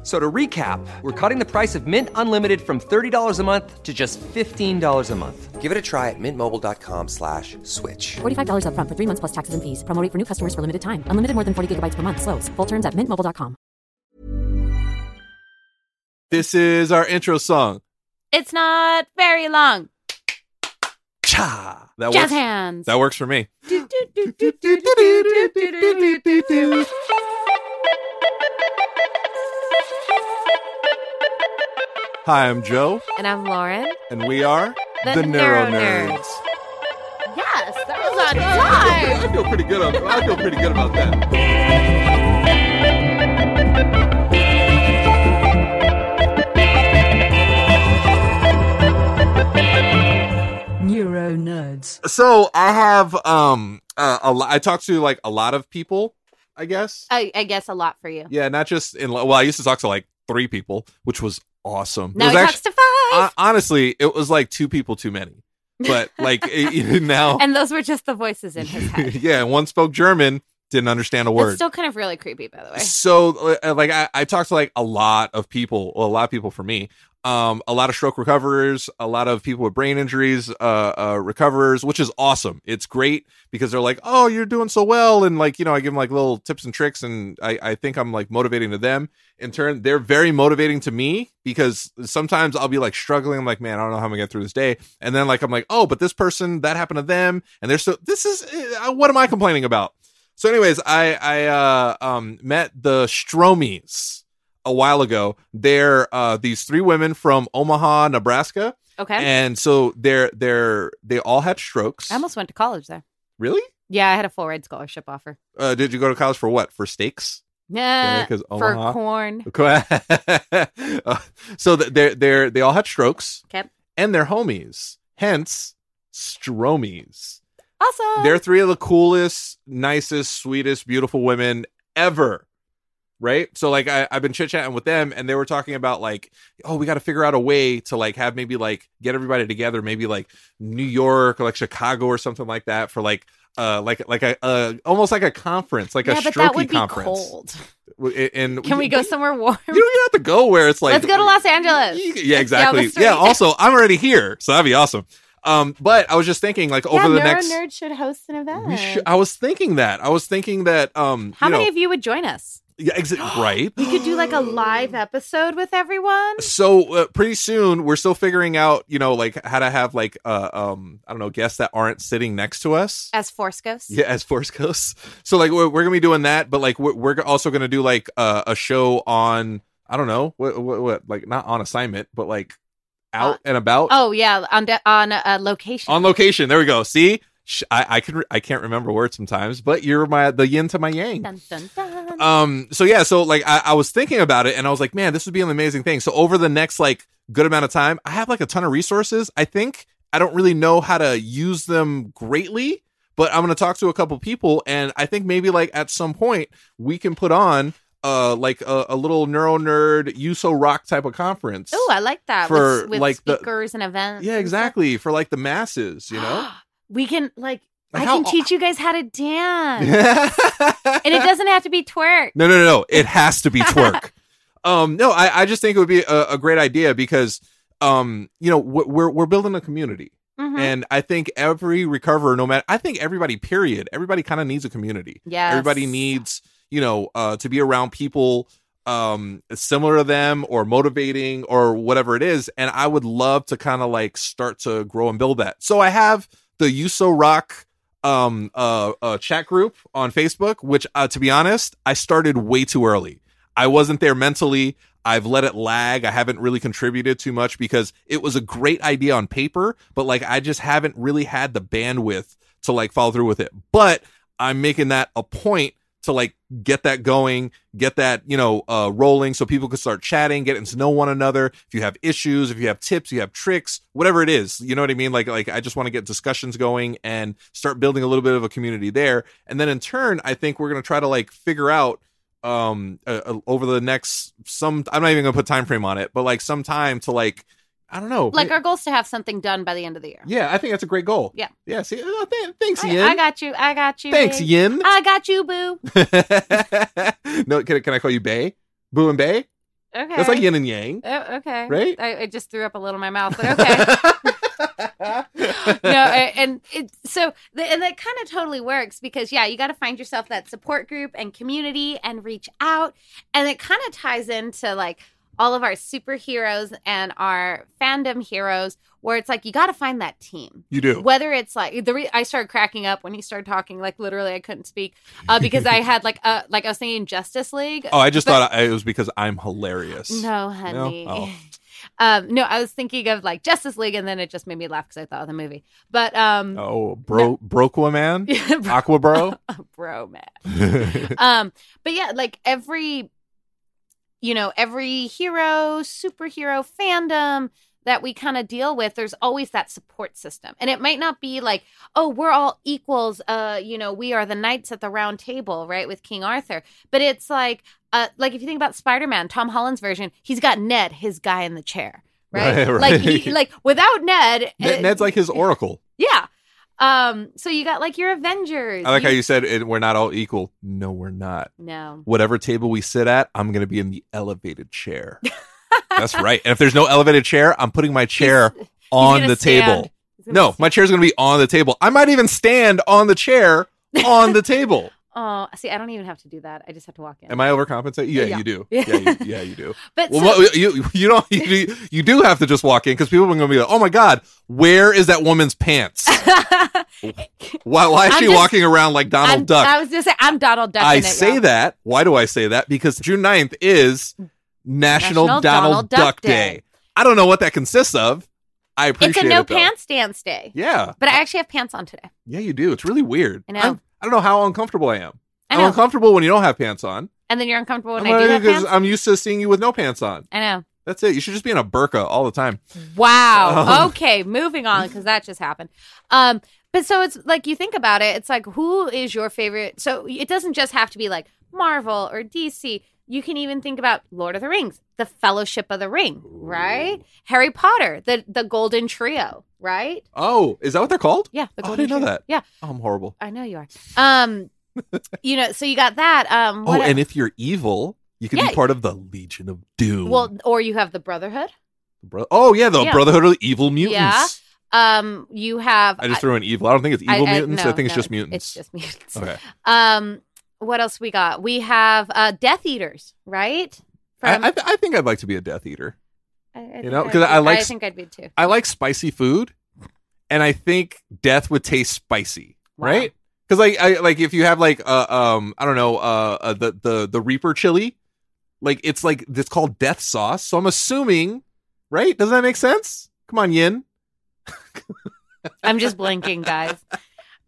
F- So to recap, we're cutting the price of Mint Unlimited from $30 a month to just $15 a month. Give it a try at mintmobile.com slash switch. $45 upfront for three months plus taxes and fees. Promo rate for new customers for limited time. Unlimited more than 40 gigabytes per month. Slows. Full terms at mintmobile.com. This is our intro song. It's not very long. Cha. That Jazz works. hands. That works for me. Hi, I'm Joe, And I'm Lauren. and we are The Neuro Neuro Nerds. Nerds. Yes, that was on time. I feel pretty good. On, I feel pretty good about that. Neuro nerds. So I have um uh, a lo- I talked to like a lot of people. I guess. I, I guess a lot for you. Yeah, not just in. Well, I used to talk to like three people, which was awesome. It Now was he actu- talks to five. hon- honestly, it was like two people too many. But like it- now, and those were just the voices in his head. yeah, one spoke German, didn't understand a word. It's still kind of really creepy, by the way. so uh, like I, I talked to like a lot of people, well, a lot of people for me. Um, a lot of stroke recoverers, a lot of people with brain injuries, uh, uh, recoverers, which is awesome. It's great because they're like, "Oh, you're doing so well," and like you know, I give them like little tips and tricks, and I, I think I'm like motivating to them. In turn, they're very motivating to me because sometimes I'll be like struggling. I'm like, man, I don't know how I'm gonna get through this day, and then like I'm like, oh, but this person that happened to them, and they're so. This is uh, what am I complaining about? So, anyways, I I uh, um, met the Stromies a while ago. They're uh, these three women from Omaha, Nebraska, Okay. and so they're they're they all had strokes. I almost went to college there. really? Yeah, I had a full ride scholarship offer. Uh, did you go to college for what? For steaks? Yeah, 'cause for corn. Uh, so they're they're they all had strokes, Okay. and they're homies. Hence, Stromies. Awesome. They're three of the coolest, nicest, sweetest, beautiful women ever. Right. So like I, I've been chit chatting with them and they were talking about like, oh, we got to figure out a way to like have maybe like get everybody together, maybe like New York or like Chicago or something like that for like uh like like a uh almost like a conference, like yeah, a but strokey that would be conference. cold. And Can we go somewhere warm? You don't even have to go where it's like Let's go to Los Angeles. yeah, exactly. Yeah. Also, I'm already here, so that'd be awesome. Um, but I was just thinking, like, over yeah, the next, Nerd should host an event. should. I was thinking that. I was thinking that. Um, How many know, of you would join us? Yeah, exa- right. We could do like a live episode with everyone. So uh, pretty soon, we're still figuring out, you know, like how to have like, uh, um, I don't know, guests that aren't sitting next to us. As Force Ghosts. Yeah, as Force Ghosts. So like we're, we're gonna be doing that, but like we're, we're also gonna do like uh, a show on I don't know what, what what like not on assignment, but like out Uh, and about Oh yeah, on de- on a location. on location. There we go. See, Sh- I I can re- I can't remember words sometimes, but you're my the yin to my yang. Dun, dun, dun. Um. So yeah. So like I, I was thinking about it, and I was like, man, this would be an amazing thing. So over the next like good amount of time, I have like a ton of resources. I think I don't really know how to use them greatly, but I'm gonna talk to a couple people, and I think maybe like at some point we can put on uh like a, a little neuro nerd YouSoRock type of conference. Oh, I like that. For, with, with like, the- speakers and events. yeah, exactly for like the masses, you know. we can like I how- can teach you guys how to dance, and it doesn't have to be twerk. No, no, no. It has to be twerk. um, no, I, I just think it would be a, a great idea because, um, you know, we're we're, building a community, Mhm. and I think every recoverer, no matter, I think everybody, period, everybody kind of needs a community. Yeah. Everybody needs, you know, uh, to be around people um similar to them or motivating or whatever it is and i would love to kind of like start to grow and build that so i have the YouSoRock um uh, uh chat group on facebook which uh, to be honest i started way too early I wasn't there mentally. I've let it lag. I haven't really contributed too much because it was a great idea on paper, but like I just haven't really had the bandwidth to like follow through with it. But I'm making that a point to like get that going, get that, you know, uh, rolling so people can start chatting, getting to know one another. If you have issues, if you have tips, you have tricks, whatever it is, you know what I mean? Like, like I just want to get discussions going and start building a little bit of a community there. And then in turn, I think we're going to try to like figure out um uh, over the next some i'm not even gonna put time frame on it but like some time to like i don't know Like our goal is to have something done by the end of the year. yeah i think that's a great goal Yeah. yeah see uh, th- thanks I, yin I got you. I got you. thanks babe. yin I got you, boo. no can, I- can i call you bay boo and bay Okay. that's like yin and yang Oh, okay. Right? I, I just threw up a little in my mouth, but okay. no, and it, so the, and that kind of totally works because yeah, you got to find yourself that support group and community and reach out, and it kind of ties into like all of our superheroes and our fandom heroes, where it's like you got to find that team. you do Whether it's like the re- I started cracking up when he started talking, like literally I couldn't speak uh, because I had like uh like I was thinking Justice League. oh i just but- thought I, it was because i'm hilarious No, honey. Oh. Um, no, I was thinking of like Justice League, and then it just made me laugh because I thought of the movie. But um, oh bro broqua man bro, aqua bro bro, man. um, but yeah, like every, you know, every hero, superhero fandom that we kind of deal with, there's always that support system, and it might not be like, oh, we're all equals. Uh, you know, we are the knights at the round table, right, with King Arthur. But it's like, uh, like if you think about Spider-Man, Tom Holland's version, he's got Ned, his guy in the chair. Right, Right, like he, like without Ned, Ned, uh, ned's like his oracle yeah. Um, so you got like your Avengers. i like how you said it, we're not all equal no we're not no. whatever table we sit at, I'm going to be in the elevated chair. That's right. And if there's no elevated chair, I'm putting my chair He's- on gonna the stand. table. No, stand. my chair's going to be on the table. I might even stand on the chair on the table. Oh, see, I don't even have to do that. I just have to walk in. Am I overcompensating? Yeah, Yeah. you do. Yeah. Yeah, you, yeah, you do. But Well, so- what- you you don't you do, you do have to just walk in because people are going to be like, "Oh my god, where is that woman's pants? Why why is I'm she just- walking around like Donald I'm, Duck?" I was just saying, I'm Donald Duck. I it, say y'all. that. Why do I say that? Because June 9th is National, National Donald, Donald Duck, Duck Day. Day. I don't know what that consists of. I It's appreciate a no it, pants dance day. Yeah. But I actually have pants on today. Yeah, you do. It's really weird. I know. I'm, I don't know how uncomfortable I am. I I'm uncomfortable when you don't have pants on. And then you're uncomfortable when I'm I do have pants. I'm used to seeing you with no pants on. I know. That's it. You should just be in a burqa all the time. Wow. Um. okay, moving on because that just happened. Um, but so it's like you think about it, it's like who is your favorite? So it doesn't just have to be like Marvel or DC. You can even think about Lord of the Rings, the Fellowship of the Ring, right? Harry Potter, the the Golden Trio, right? Oh, is that what they're called? Yeah, the Oh, I didn't know that. Yeah, Oh, I'm horrible. I know you are. Um, you know, so you got that. Um, Oh, what and if you're evil, you can Yeah. be part of the Legion of Doom. well, or you have the Brotherhood. Bro- oh yeah, the Yeah. Brotherhood of the Evil Mutants. Yeah. Um, you have. I just threw in evil. I don't think it's evil mutants. I, no, think it's just mutants. It's just mutants. okay. Um, what else we got? We have uh Death Eaters, right? From- I, I, th- I think I'd like to be a Death Eater. I- I you know, I'd 'cause be- I like I think I'd be too. I like spicy food, and I think death would taste spicy, Wow. right? Because like I like if you have like uh um I don't know uh, uh the the the Reaper chili, like it's like it's called death sauce. So I'm assuming, right? Doesn't that make sense? Come on, Yin. I'm just blinking, guys.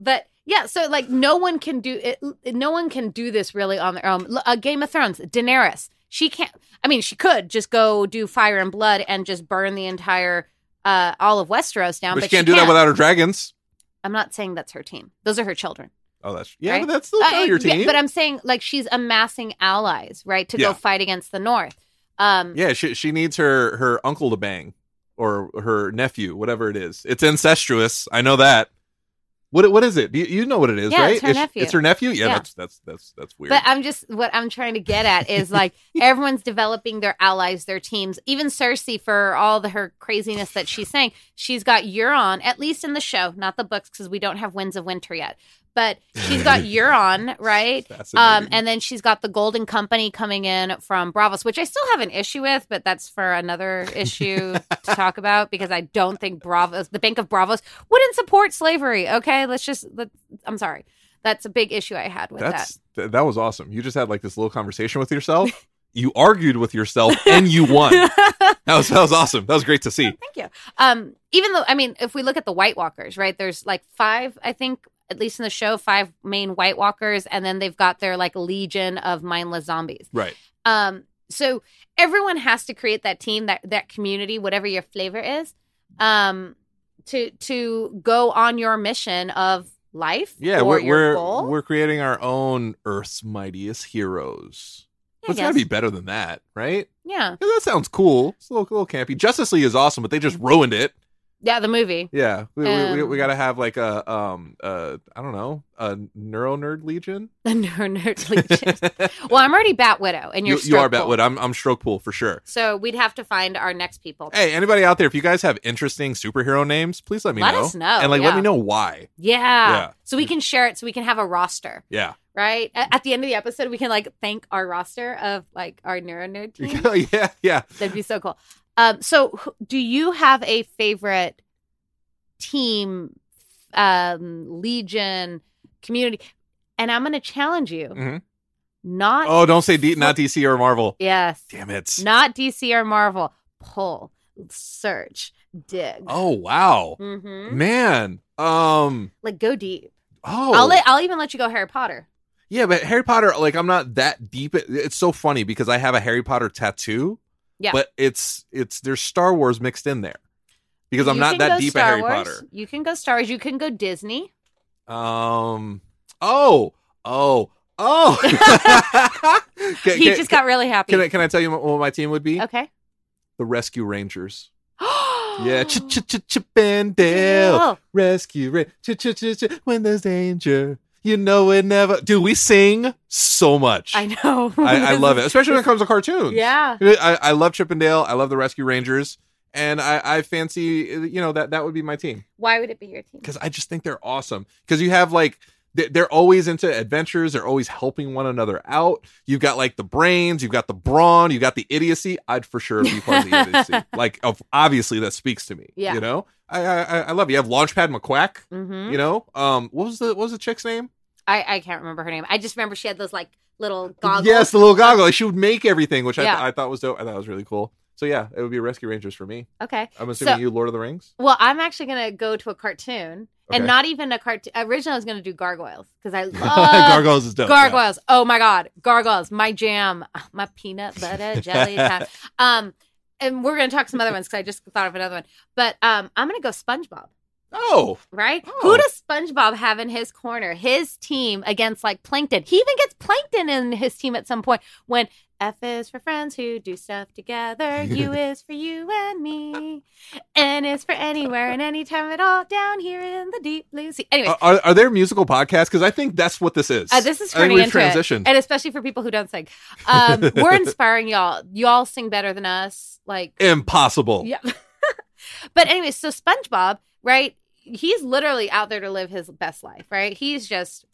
But yeah, so like no one can do it. No one can do this really on their own. L- Uh, Game of Thrones, Daenerys. She can't. I mean, she could just go do fire and blood and just burn the entire uh all of Westeros down. but But, she can't do that without her dragons. I'm not saying that's her team. Those are her children. Oh, that's yeah, Right? but that's still Uh, not your yeah, team. but I'm saying like she's amassing allies, right, to Yeah. go fight against the North. Um, yeah, she she needs her her uncle to bang or her nephew, whatever it is. It's incestuous. I know that. What what is it? You, you know what it is, Yeah, right? it's her It's- nephew. It's her nephew. Yeah, Yeah. that's that's that's that's weird. But I'm just what I'm trying to get at is like everyone's developing their allies, their teams. Even Cersei, for all the her craziness that she's saying, she's got Euron at least in the show, not the books because we don't have Winds of Winter yet. But she's got Euron, right? Um, and then she's got the Golden Company coming in from Braavos, which I still have an issue with, but that's for another issue to talk about because I don't think Braavos, the Bank of Braavos, wouldn't support slavery. Okay, let's just. Let, I'm sorry, that's a big issue I had with that. Th- that was awesome. You just had like this little conversation with yourself. you argued with yourself and you won. that was that was awesome. That was great to see. Thank you. Um, even though I mean, if we look at the White Walkers, right? There's like five, I think, at least in the show, five main White Walkers, and then they've got their like legion of mindless zombies. Right. Um, so everyone has to create that team, that that community, whatever your flavor is, um, to to go on your mission of life. Yeah, or we're we're, goal. we're creating our own Earth's mightiest heroes. It's gotta be better than that, right? yeah, Yeah, that sounds cool. It's a little, little campy. Justice League is awesome, but they just ruined it. Yeah, the movie. Yeah, we, we, we, Um, we got to have like a um uh I don't know a neuro nerd legion. The neuro nerd legion. well, I'm already Bat Widow, and you're you, you are Bull. Batwood. I'm I'm Stroke Pool for sure. So we'd have to find our next people. Hey, anybody out there? If you guys have interesting superhero names, please let me Let know. us know, and like let me know why. Yeah. Yeah. So we can share it so we can have a roster, Yeah, right? At the end of the episode, we can like thank our roster of like our neuro nerd team. yeah, yeah. That'd be so cool. Um, so do you have a favorite team, um, legion, community? And I'm going to challenge you. Mhm. Not, Oh, don't say D, not DC or Marvel. yes, Damn it. not DC or Marvel. Pull, search, dig. Oh wow, hmm man. Um. Like go deep. Oh, I'll let, I'll even let you go Harry Potter. yeah, but Harry Potter. Like, I'm not that deep. It's so funny because I have a Harry Potter tattoo. Yeah. But it's it's there's Star Wars mixed in there because I'm You not that deep Star at Harry Wars. Potter. You can go Star Wars. You can go Disney. Um. Oh. Oh. Oh. Can- he can- just got really happy. Can I can I tell you what my team would be? okay. The Rescue Rangers. Yeah, ch ch ch Chip and Dale. Dale. Rescue Ra- ch ch ch ch when there's danger. You know it never. Do we sing so much. I know. I, I love it, especially when it comes to cartoons. Yeah. I, I love Chip and Dale. I love the Rescue Rangers, and I, I fancy you know that that would be my team Why would it be your team? because I just think they're awesome. Because you have like they're always into adventures. They're always helping one another out. You've got like the brains. You've got the brawn. you've got the idiocy. I'd for sure be part of the idiocy. like of obviously that speaks to me. Yeah. You know, I I, I- love it. You have Launchpad McQuack. hmm You know, um, what was the what was the chick's name? I, I can't remember her name. I just remember she had those like little goggles. Yes, the little goggle. Like, she would make everything, which I, th- I thought was dope. I thought it was really cool. So yeah, it would be Rescue Rangers for me. Okay. I'm assuming So- you Lord of the Rings. Well, I'm actually gonna go to a cartoon, Okay. and not even a cartoon. Originally, I was gonna do gargoyles because I love Gargoyles is dope. yeah. Gargoyles. Oh my god, gargoyles! My jam, my peanut butter jelly time. Um, and we're gonna talk some other ones because I just thought of another one. But um, I'm gonna go SpongeBob. Oh, Right? Oh. Who does SpongeBob have in his corner? His team against like Plankton. He even gets Plankton in his team at some point when F is for friends who do stuff together. U is for you and me. N is for anywhere and anytime at all down here in the deep blue sea. Anyway, are, are, there musical podcasts? Because I think that's what this is. uh, this is turning into transitioned. it, and especially for people who don't sing. Um, we're inspiring y'all. Y'all sing better than us. Like, Impossible. yeah. but anyway, so SpongeBob, right? He's literally out there to live his best life, right? He's just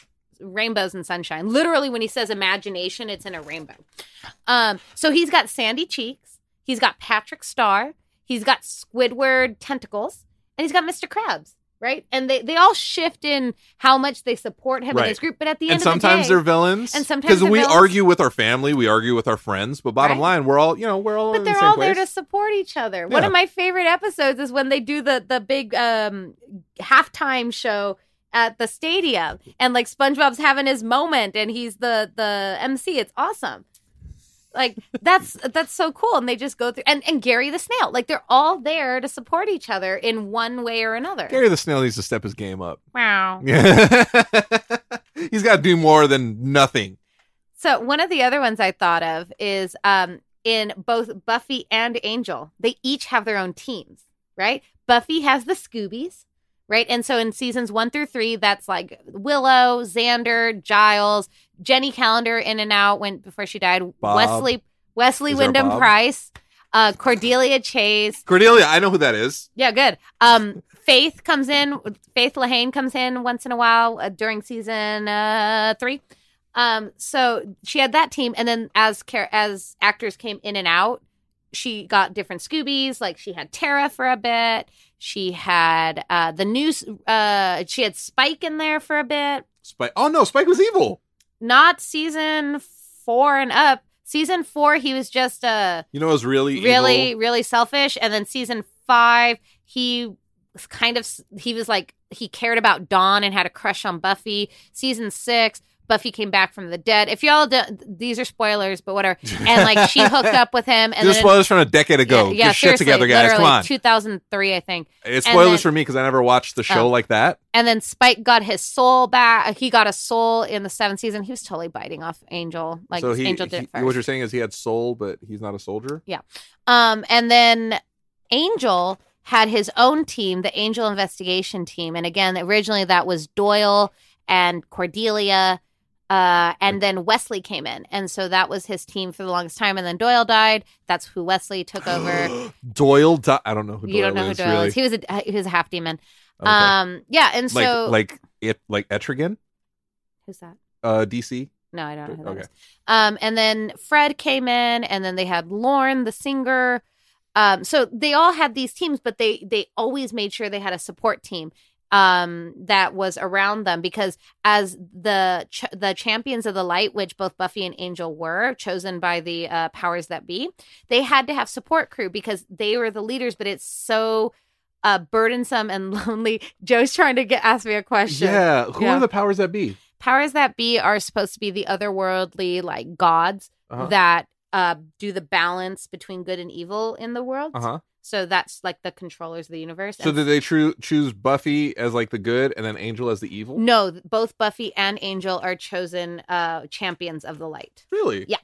rainbows and sunshine. Literally, when he says imagination, it's in a rainbow. Um, so he's got sandy cheeks. He's got Patrick Star. He's got Squidward tentacles, and he's got Mr. Krabs. Right, and they they all shift in how much they support him Right. and his group. But at the And end of the sometimes day, they're villains. And sometimes because we villains. argue with our family, we argue with our friends. But bottom Right. line, we're all you know we're all but in they're the same all there to support each other. One of my favorite episodes is when they do the the big um halftime show at the stadium and like SpongeBob's having his moment and he's the the MC. It's awesome. Like that's that's so cool and they just go through and and Gary the snail. Like they're all there to support each other in one way or another. Gary the Snail needs to step his game up. Wow. Yeah, he's got to do more than nothing. So one of the other ones I thought of is um in both Buffy and Angel, they each have their own teams, right? Buffy has the Scoobies, right? And so in seasons one through three, that's like Willow, Xander, Giles, Jenny Calendar in and out went before she died, Bob. Wesley Wesley Is Wyndam-Pryce, uh Cordelia Chase. Cordelia, I know who that is. Yeah, good. Um Faith comes in, Faith Lehane comes in once in a while uh, during season uh 3. Um, so she had that team, and then as as actors came in and out, she got different Scoobies. Like she had Tara for a bit. She had uh the new s- uh she had Spike in there for a bit. Spike. Oh no, Spike was evil. Not season four and up. Season four, he was just uh You know, it was really really evil? really selfish, and then season five, he was kind of he was like he cared about Dawn and had a crush on Buffy. Season six. Buffy came back from the dead. If y'all, do, these are spoilers, but whatever. And like she hooked up with him, and These spoilers from a decade ago. Yeah, yeah Get shit seriously, together, guys. Come on. 2003, I think. It's and spoilers then- for me because I never watched the show Oh. like that. And then Spike got his soul back. He got a soul in the seventh season. He was totally biting off Angel. Like so he, Angel did he- first. what you're saying is he had soul, but he's not a soldier. Yeah. Um, and then Angel had his own team, the Angel Investigation Team. And again, originally that was Doyle and Cordelia. Uh, and then Wesley came in. And so that was his team for the longest time. And then Doyle died. That's who Wesley took over. Doyle. I don't know who Doyle you don't know who is. Doyle really. is. He was a he was a half demon. Okay. Um, yeah. And like so like it like Etrigan, who's that? uh, DC. No, I don't know who that Okay. is. Um, and then Fred came in, and then they had Lauren, the singer. Um, so they all had these teams, but they they always made sure they had a support team um that was around them because as the ch- the champions of the light which both buffy and angel were chosen by the uh, powers that be they had to have support crew because they were the leaders but it's so uh burdensome and lonely joe's trying to get ask me a question Yeah. Who Yeah. are the powers that be? powers that be are supposed to be the otherworldly like gods Uh-huh. that uh do the balance between good and evil in the world Uh huh. So that's like the controllers of the universe So And did they tru- choose Buffy as like the good and then Angel as the evil? no both buffy and angel are chosen uh champions of the light Really? Yeah.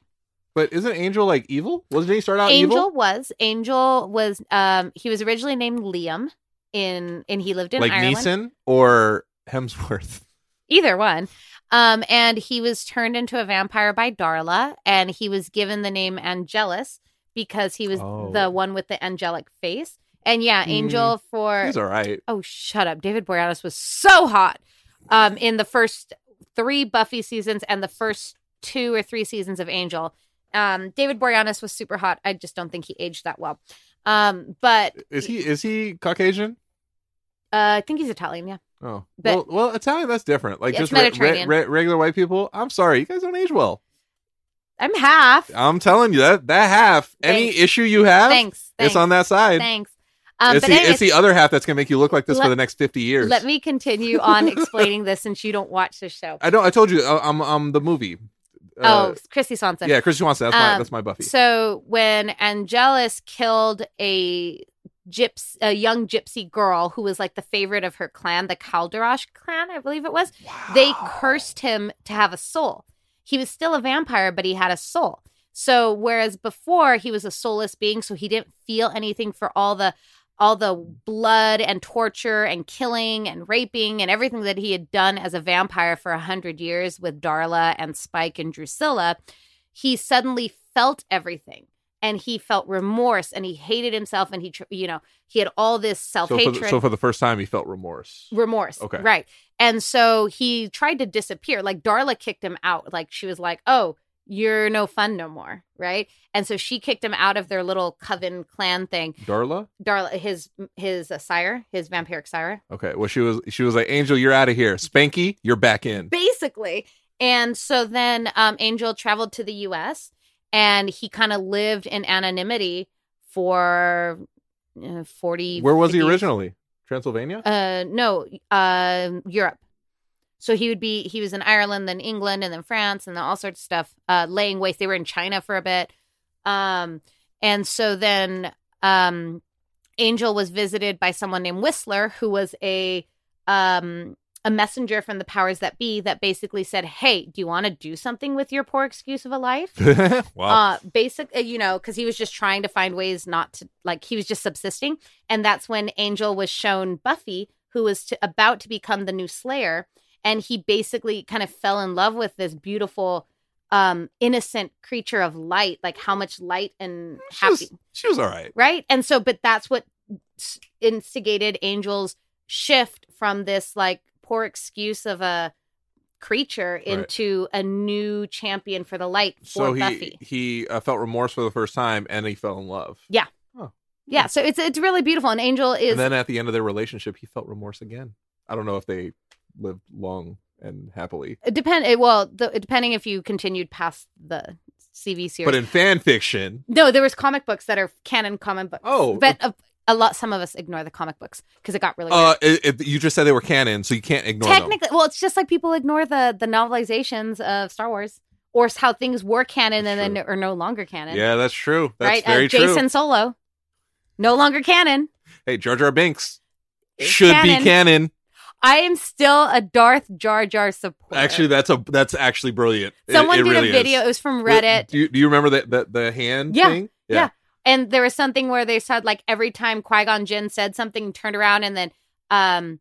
But isn't Angel like evil? Wasn't he start out angel evil? was angel was um he was originally named liam in and he lived in Like ireland Neeson or Hemsworth? either one. Um, and he was turned into a vampire by Darla, and he was given the name Angelus because he was Oh. the one with the angelic face. And yeah, Mm. Angel for He's all right. oh shut up, David Boreanaz was so hot um, in the first three Buffy seasons and the first two or three seasons of Angel. Um, David Boreanaz was super hot. I just don't think he aged that well. Um, but Is he is he Caucasian? uh, I think he's Italian. Yeah. Oh, But- well, well, Italian. That's different. Like just re- re- regular white people. I'm sorry, you guys don't age well. I'm half. I'm telling you that that half. Any issue you have, Thanks. it's on that side. Thanks. Um, it's but the anyways, it's the other half that's gonna make you look like this for the next fifty years. Let me continue on explaining this since you don't watch the show. I don't. I told you. uh, I'm I'm the movie. Uh, oh, Christy Swanson. yeah, Christy Swanson. That's my Um, that's my Buffy. So when Angelus killed a gyps a young gypsy girl who was like the favorite of her clan, the Kalderash clan, I believe it was, they cursed him to have a soul. He was still a vampire, but he had a soul. So whereas before he was a soulless being, so he didn't feel anything for all the all the blood and torture and killing and raping and everything that he had done as a vampire for a hundred years with Darla and Spike and Drusilla, he suddenly felt everything and he felt remorse and he hated himself and he you know he had all this self hatred. the, so for the first time, he felt remorse. remorse. Okay. Right. And so he tried to disappear. Like Darla kicked him out. Like she was like, "Oh, you're no fun no more." Right. And so she kicked him out of their little coven clan thing. Darla. Darla, his his uh, sire, his vampiric sire, Okay. Well, she was she was like, Angel, you're out of here. Spanky, you're back in. basically. And so then um, Angel traveled to the U.S. and he kind of lived in anonymity for uh, forty. Where was he originally? Transylvania. Uh, no, uh, Europe. So he would be he was in Ireland, then England, and then France, and then all sorts of stuff. Uh, laying waste. They were in China for a bit. Um, and so then um, Angel was visited by someone named Whistler, who was a um a messenger from the powers that be that basically said, "Hey, do you want to do something with your poor excuse of a life?" wow. uh basic uh, you know because he was just trying to find ways not to like he was just subsisting and that's when angel was shown buffy who was to, about to become the new slayer and he basically kind of fell in love with this beautiful um innocent creature of light like how much light and she, was, happy she was all right. right and so but that's what instigated angel's shift from this like poor excuse of a creature into a new champion for the light for So he buffy he uh, felt remorse for the first time, and he fell in love. Yeah, Oh. Yeah. so it's it's really beautiful. And Angel is and then at the end of their relationship, he felt remorse again. I don't know if they lived long and happily. it depend well, the, depending if you continued past the CV series. But in fan fiction, no, there was comic books that are canon comic books. Oh, but a, a lot. Some of us ignore the comic books because it got really. uh, it, it- you just said they were canon, so you can't ignore them. Technically, well, it's just like people ignore the the novelizations of Star Wars or how things were canon and then True. are no longer canon. Yeah, that's true. That's right. very uh, Jacen true. Solo, no longer canon. Hey, Jar Jar Binks should canon. be canon. I am still a Darth Jar Jar supporter. Actually, that's a that's actually brilliant. Someone it did really a video. is. It was from Reddit. Do you, do you remember that the the hand Yeah, thing? yeah. And there was something where they said like every time Qui Gon Jinn said something, turned around, and then um,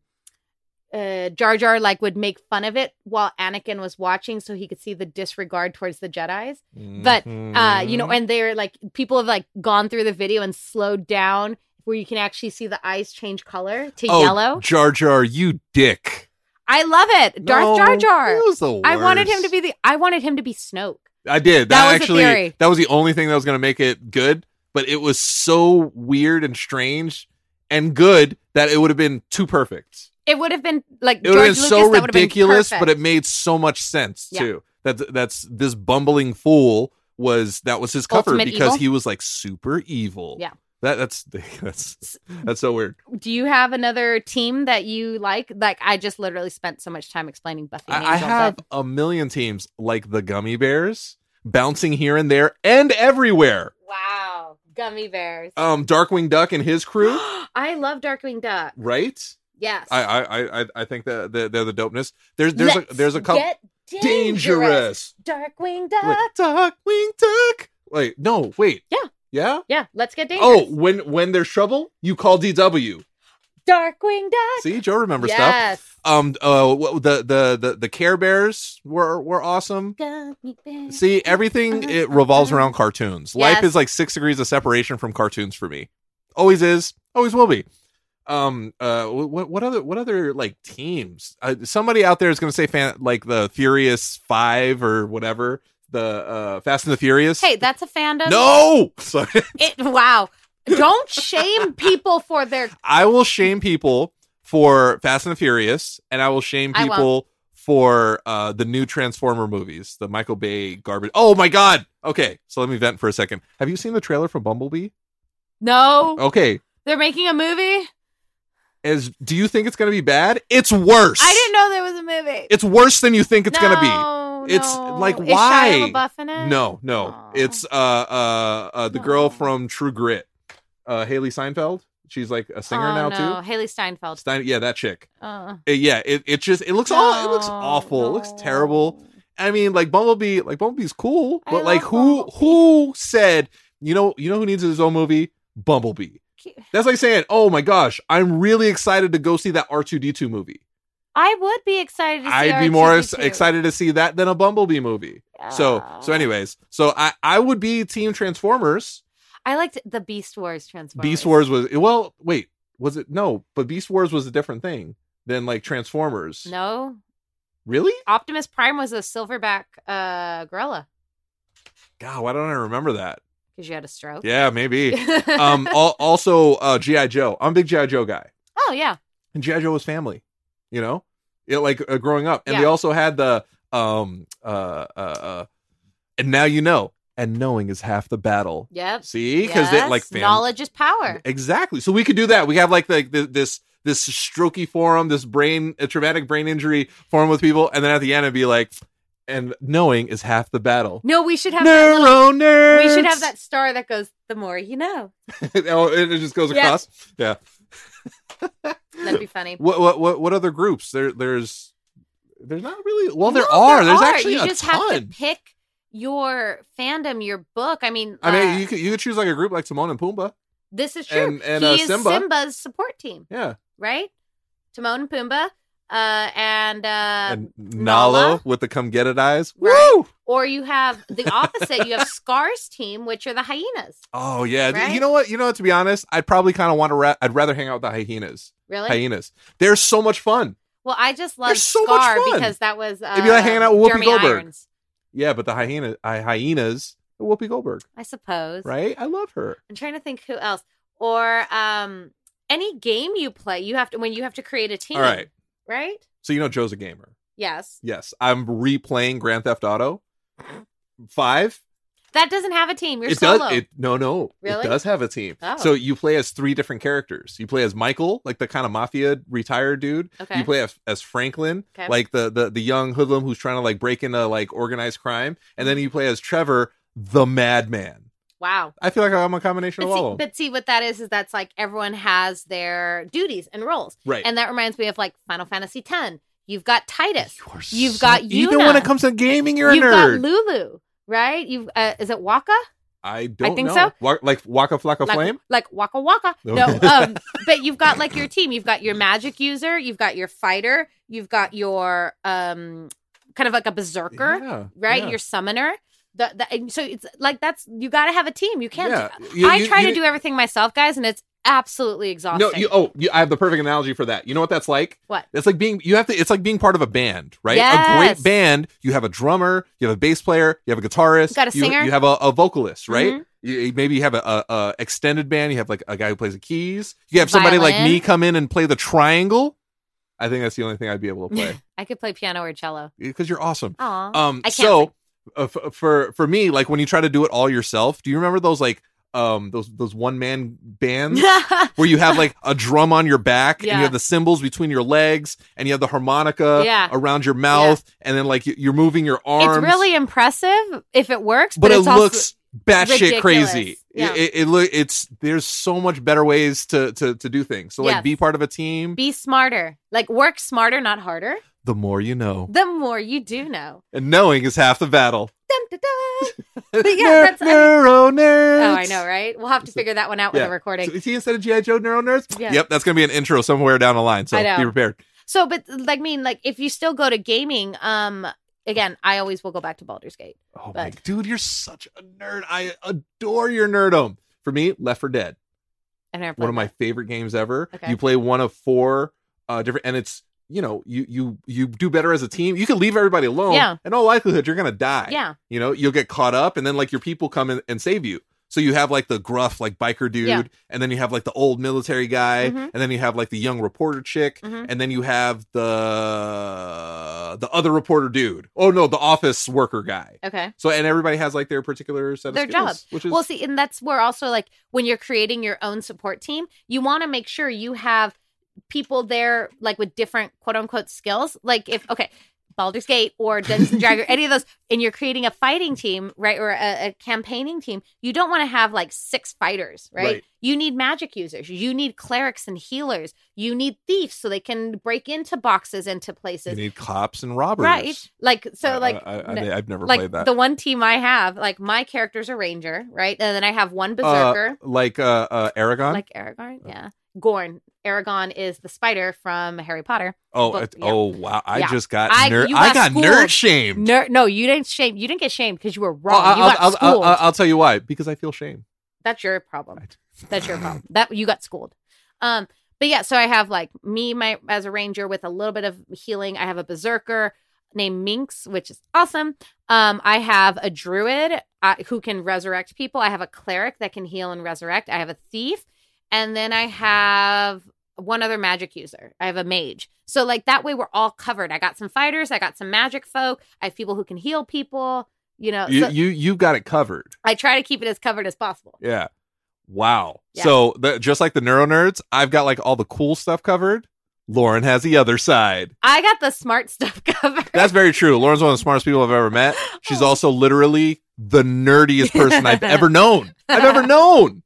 uh, Jar Jar like would make fun of it while Anakin was watching, so he could see the disregard towards the Jedi's. But uh, Mm-hmm. you know, and they're like people have like gone through the video and slowed down where you can actually see the eyes change color to oh, yellow. Jar Jar, you dick. I love it, Darth No, Jar Jar. it was the I wanted him to be the. I wanted him to be Snoke. I did. That That, actually that was the only thing that was going to make it good, but it was so weird and strange and good that it would have been too perfect. It would have been like It would have been Lucas. so have been ridiculous, but it made so much sense Yeah. too. That that's this bumbling fool was that was his cover Ultimate because evil? he was like super evil. Yeah. That that's that's that's so weird. Do you have another team that you like? Like I just literally spent so much time explaining Buffy. And I, I have but- a million teams like the gummy bears bouncing here and there and everywhere. wow gummy bears. Um, Darkwing Duck and his crew, I love Darkwing Duck. right? Yes. I I I I think that they're, they're the dopeness. There's there's Let's a there's a couple get dangerous. Darkwing Wait, Duck. Darkwing Duck. Wait, no, wait. Yeah. Yeah. Yeah, let's get dangerous. Oh, when when there's trouble, you call DW. Darkwing Duck. See, Joe remembers stuff. yes. Um, uh, the the the the Care Bears were were awesome. See, everything it revolves around cartoons. Life is like six degrees of separation from cartoons for me. Always is, always will be. Um, uh, what what other what other like teams? Uh, somebody out there is going to say fan like the Furious Five or whatever. The uh, Fast and the Furious. Hey, that's a fandom. no, sorry. It, wow. Don't shame people for their. I will shame people for Fast and the Furious, and I will shame people for uh, the new Transformer movies, the Michael Bay garbage. Oh my god! Okay, so let me vent for a second. Have you seen the trailer for Bumblebee? No, Okay, they're making a movie. is do you think it's going to be bad? It's worse. I didn't know there was a movie. It's worse than you think it's going to be. It's no. like why? Shia LaBeouf in it? No, no. Aw. It's uh uh uh the No. girl from True Grit, uh Haley Seinfeld. She's like a singer oh, now no. too. Hailee Steinfeld. Stein, yeah, that chick. Uh, Uh, yeah, it, it just it looks all it looks no, awful. It looks terrible. I mean, like Bumblebee, like Bumblebee's cool, I but like who Bumblebee. who said you know you know who needs his own movie? Bumblebee. That's like saying, oh my gosh, I'm really excited to go see that R2D2 movie. I would be excited to see I'd be more R2D2. excited to see that than a Bumblebee movie. So so anyways, so I I would be team Transformers. I liked the Beast Wars Transformers. Beast Wars was well, wait, was it no, but Beast Wars was a different thing than like Transformers. No, Really? Optimus Prime was a silverback uh, gorilla God, why don't I remember that? because you had a stroke. Yeah, maybe. um al- also uh GI Joe. I'm a big GI Joe guy. oh yeah. And GI Joe was family, you know? Yeah, like uh, growing up. And they also had the um uh uh uh and now you know. And knowing is half the battle. Yep. See? Because Yes, like fam- knowledge is power. Exactly. So we could do that. We have like the, the this this strokey forum, this brain a traumatic brain injury forum with people, and then at the end it'd be like, and knowing is half the battle. No, we should have that Neuro little, nerds. we should have that star that goes the more you know. oh, it it just goes across. Yeah. That'd be funny. What what what what other groups? There there's there's not really. Well, there No, are. There's actually you a just ton. have to pick your fandom, your book. I mean, I mean, uh, you could you could choose like a group like Timon and Pumbaa. this is true. and- and, he uh, is Simba. Simba's support team, Yeah, right? Timon and Pumbaa, uh, and uh, and Nala with the come get it eyes. Right. Woo! or you have the opposite. you have Scar's team, which are the hyenas. Oh yeah. Right? You know what? You know what? To be honest, I'd probably kind of want to. Ra- I'd rather hang out with the hyenas. Really? Hyenas. They're so much fun. Well, I just love so Scar because that was uh, It'd be like hanging out with Whoopi Jeremy Goldberg. Irons, Yeah, but the hyena, I, hyenas, Whoopi Goldberg, I suppose. right? I love her. I'm trying to think who else. Or um, any game you play, you have to when you have to create a team. All right. Right? So you know Joe's a gamer. Yes. Yes, I'm replaying Grand Theft Auto Five. That doesn't have a team. You're it solo. does it no no Really? it does have a team Oh. so you play as three different characters you play as michael like the kind of mafia retired dude Okay. you play as, as franklin Okay. like the, the the young hoodlum who's trying to like break into like organized crime and then you play as trevor the madman wow. i feel like i'm a combination But of all of them but see what that is is that's like everyone has their duties and roles. Right. And that reminds me of like Final Fantasy X. You've got Tidus. You You've so- got even when it comes to gaming you're a You've nerd got Lulu, right? You've uh, is it Wakka? i don't think know so. Wa- like waka flocka like, flame like Waka Waka. No. Um, but you've got like your team. You've got your magic user. You've got your fighter. You've got your um, kind of like a berserker, Yeah, right? yeah. Your summoner. The, the, so it's like that's you got to have a team. You can't. Yeah. You- I you- try you- to do everything myself, guys, and it's absolutely exhausting. No, you oh, you, I have the perfect analogy for that. You know what that's like? What? It's like being you have to. It's like being part of a band, right? A great band. You have a drummer, you have a bass player, you have a guitarist, You got a you, singer. you have a, a vocalist, right? Mhm. You, maybe you have a, a, a extended band. You have like a guy who plays the keys. You have somebody like me come in and play the triangle. I think that's the only thing I'd be able to play I could play piano or cello. because you're awesome. Aw. Um, I can't so uh, f- for for me, like when you try to do it all yourself, do you remember those like um those those one man bands? where you have like a drum on your back and Yeah. you have the cymbals between your legs and you have the harmonica Yeah. around your mouth and then like you- you're moving your arms. it's really impressive if it works, but, but, it looks batshit crazy. Yeah. It, it, it look it's there's so much better ways to to to do things. So like Yes. be part of a team. be smarter. Like work smarter, not harder. the more you know, The more you do know. and knowing is half the battle. Dun, dun, dun. But yeah, that's- I mean- neuro nerds. Oh, I know, right? We'll have to figure that one out with Yeah. the recording. So, see, instead of GI Joe neuro nerds, Yeah. yep, that's gonna be an intro somewhere down the line. So be prepared. So, but like, mean, like, if you still go to gaming, um, again, I always will go back to Baldur's Gate. Oh my dude, you're such a nerd. I adore your nerdom. For me, Left 4 Dead, I never one of played my favorite games ever. Okay. You play one of four uh different and it's you know, you you you do better as a team. You can leave everybody alone. Yeah. In all likelihood, you're gonna die. Yeah. You know, you'll get caught up and then like your people come in and save you. So you have like the gruff like biker dude, Yeah. and then you have like the old military guy, Mhm. and then you have like the young reporter chick, Mhm. and then you have the the other reporter dude. Oh no, the office worker guy. Okay. So and everybody has like their particular set of Their skills, job. which is Well, see, and that's where also like when you're creating your own support team, you want to make sure you have people there like with different quote unquote skills. Like if okay, Baldur's Gate or Dungeons and Dragons, any of those, and you're creating a fighting team, right, or a, a campaigning team, you don't want to have like six fighters, right? Right. You need magic users, you need clerics and healers, you need thieves so they can break into boxes, into places. you need cops and robbers. right? Like so, like I, have never like played that. the one team I have, like my character's a ranger, right? And then I have one Uh, berserker, like uh, uh, Aragon. like Aragorn. Yeah, Gorn. Aragog is the spider from Harry Potter. oh, yeah. oh wow! I Yeah. just got I- nerd. you I got got nerd shamed. Ner- no, you didn't shame. You didn't get shamed because you were Oh, wrong. I'll, you got I'll, I'll, schooled. I'll, I'll tell you why. Because I feel shame. That's your problem. Right. That's your problem. That you got schooled. Um, but yeah, so I have like me, my as a ranger with a little bit of healing. I have a berserker named Minx, which is awesome. Um, I have a druid uh, who can resurrect people. I have a cleric that can heal and resurrect. I have a thief, and then I have one other magic user. I have a mage. So like that way we're all covered. I got some fighters. I got some magic folk. I have people who can heal people. You know, You so you you got it covered. I try to keep it as covered as possible. Yeah. Wow. Yeah. So the, just like the neuro nerds, I've got like all the cool stuff covered. Lauren has the other side. I got the smart stuff covered. That's very true. Lauren's one of the smartest people I've ever met. She's also literally the nerdiest person I've ever known. I've ever known.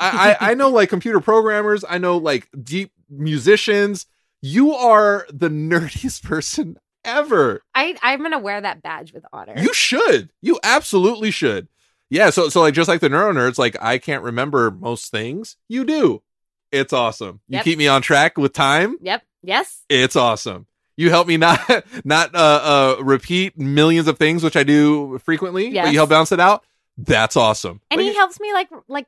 I, I, I know like computer programmers. I know like deep musicians. You are the nerdiest person ever. I I'm gonna wear that badge with honor. You should. You absolutely should. Yeah. So so like just like the neuro nerds, like I can't remember most things. You do. It's awesome. You Yep. keep me on track with time. Yep. Yes. It's awesome. You help me not not uh, uh repeat millions of things, which I do frequently, but you help balance it out. That's awesome. And Like, he helps me like like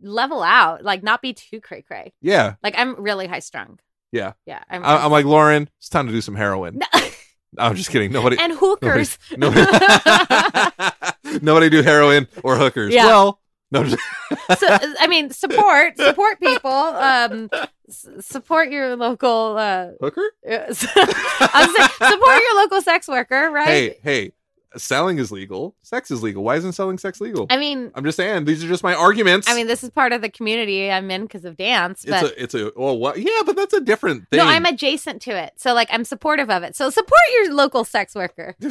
level out, like not be too cray cray. yeah, Like I'm really high strung. yeah. Yeah. I'm, I, I'm like Lauren. It's time to do some heroin. No- I'm just kidding. Nobody. and hookers. Nobody, nobody do heroin or hookers. Yeah. Well, no. So, I mean, support support people. Um, s- support your local. Uh, hooker. Support your local sex worker, right? Hey, hey. Selling is legal. Sex is legal. Why isn't selling sex legal? I mean, I'm just saying these are just my arguments. I mean, this is part of the community I'm in because of dance, it's a it's a well what yeah, but that's a different thing. no, I'm adjacent to it. So, like, I'm supportive of it. So, support your local sex worker.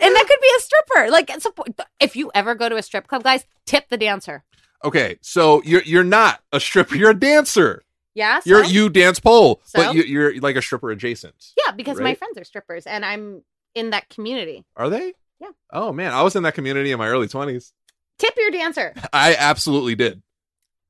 And that could be a stripper. Like, support. If you ever go to a strip club, guys, tip the dancer. okay, so you're you're not a stripper. You're a dancer. Yeah. so? You're you dance pole, So? but you, you're like a stripper adjacent. Yeah, because my friends are strippers and I'm in that community. Are they? Yeah. Oh man, I was in that community in my early twenties. Tip your dancer. I absolutely did.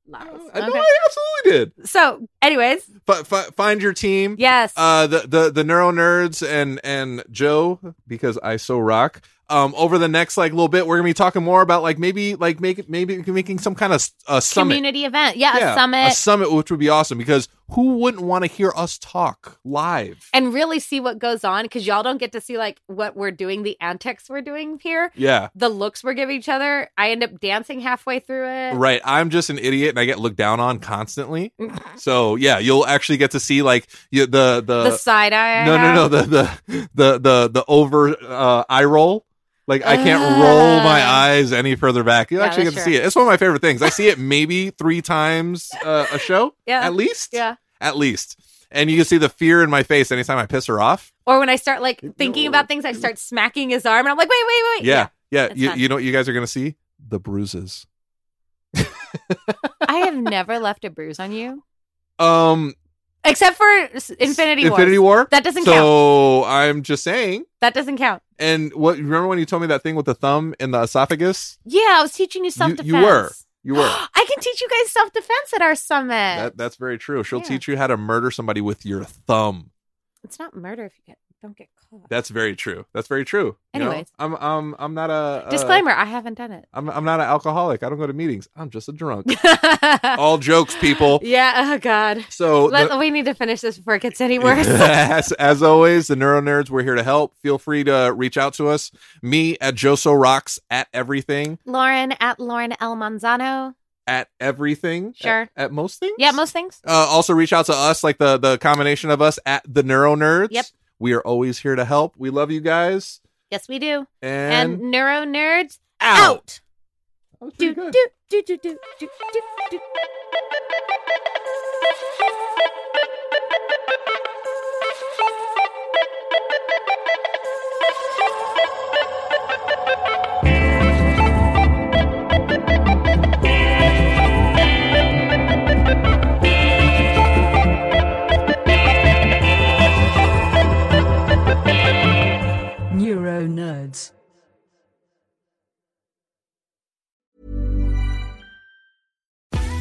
Lies. I Okay. I absolutely did. So, anyways, F- f- find your team. yes. Uh, the the the neuro nerds and and Joe because I so rock. Um, over the next like little bit, we're gonna be talking more about like maybe like make maybe making some kind of uh, summit. community event. Yeah, Yeah, a summit. a summit, which would be awesome because who wouldn't want to hear us talk live? and really see what goes on because y'all don't get to see like what we're doing, the antics we're doing here, Yeah, the looks we're giving each other. I end up dancing halfway through it. right. I'm just an idiot and I get looked down on constantly. so yeah, you'll actually get to see like you, the the, the side eye. No no no the the the the the over uh, eye roll. Like I can't roll my Uh. eyes any further back. You Yeah, actually get that's to see it. It's one of my favorite things. I see it maybe three times uh, a show. Yeah. at least. Yeah. at least. And you can see the fear in my face anytime I piss her off. Or when I start like thinking No. about things, I start smacking his arm, and I'm like, wait, wait, wait. Yeah, yeah. It's You, fun. you know what you guys are gonna see? The bruises. I have never left a bruise on you, Um, except for Infinity War. Infinity War. That doesn't count. So I'm just saying. That doesn't count. And what? Remember when you told me that thing with the thumb in the esophagus? Yeah, I was teaching you You, self defense. you were. You were. I can teach you guys self defense at our summit. That, that's very true. She'll Yeah. teach you how to murder somebody with your thumb. it's not murder if you get don't get caught. That's very true. That's very true. You know, Anyways. I'm I'm I'm not a, a Disclaimer: I haven't done it. I'm I'm not an alcoholic. I don't go to meetings. I'm just a drunk. All jokes, people. yeah. Oh God. So Let, the- we need to finish this before it gets any worse. as, as always, the Neuro Nerds, we're here to help. Feel free to reach out to us. Me at Joso Rocks at everything. Lauren at Lauren L Manzano. At everything. Sure. At, at most things. Yeah, most things. Uh, also reach out to us, like the the combination of us at the Neuro Nerds. Yep. We are always here to help. We love you guys. Yes, we do. And, And, neuro nerds out. out. That was Do, do, do, do, do, do, do,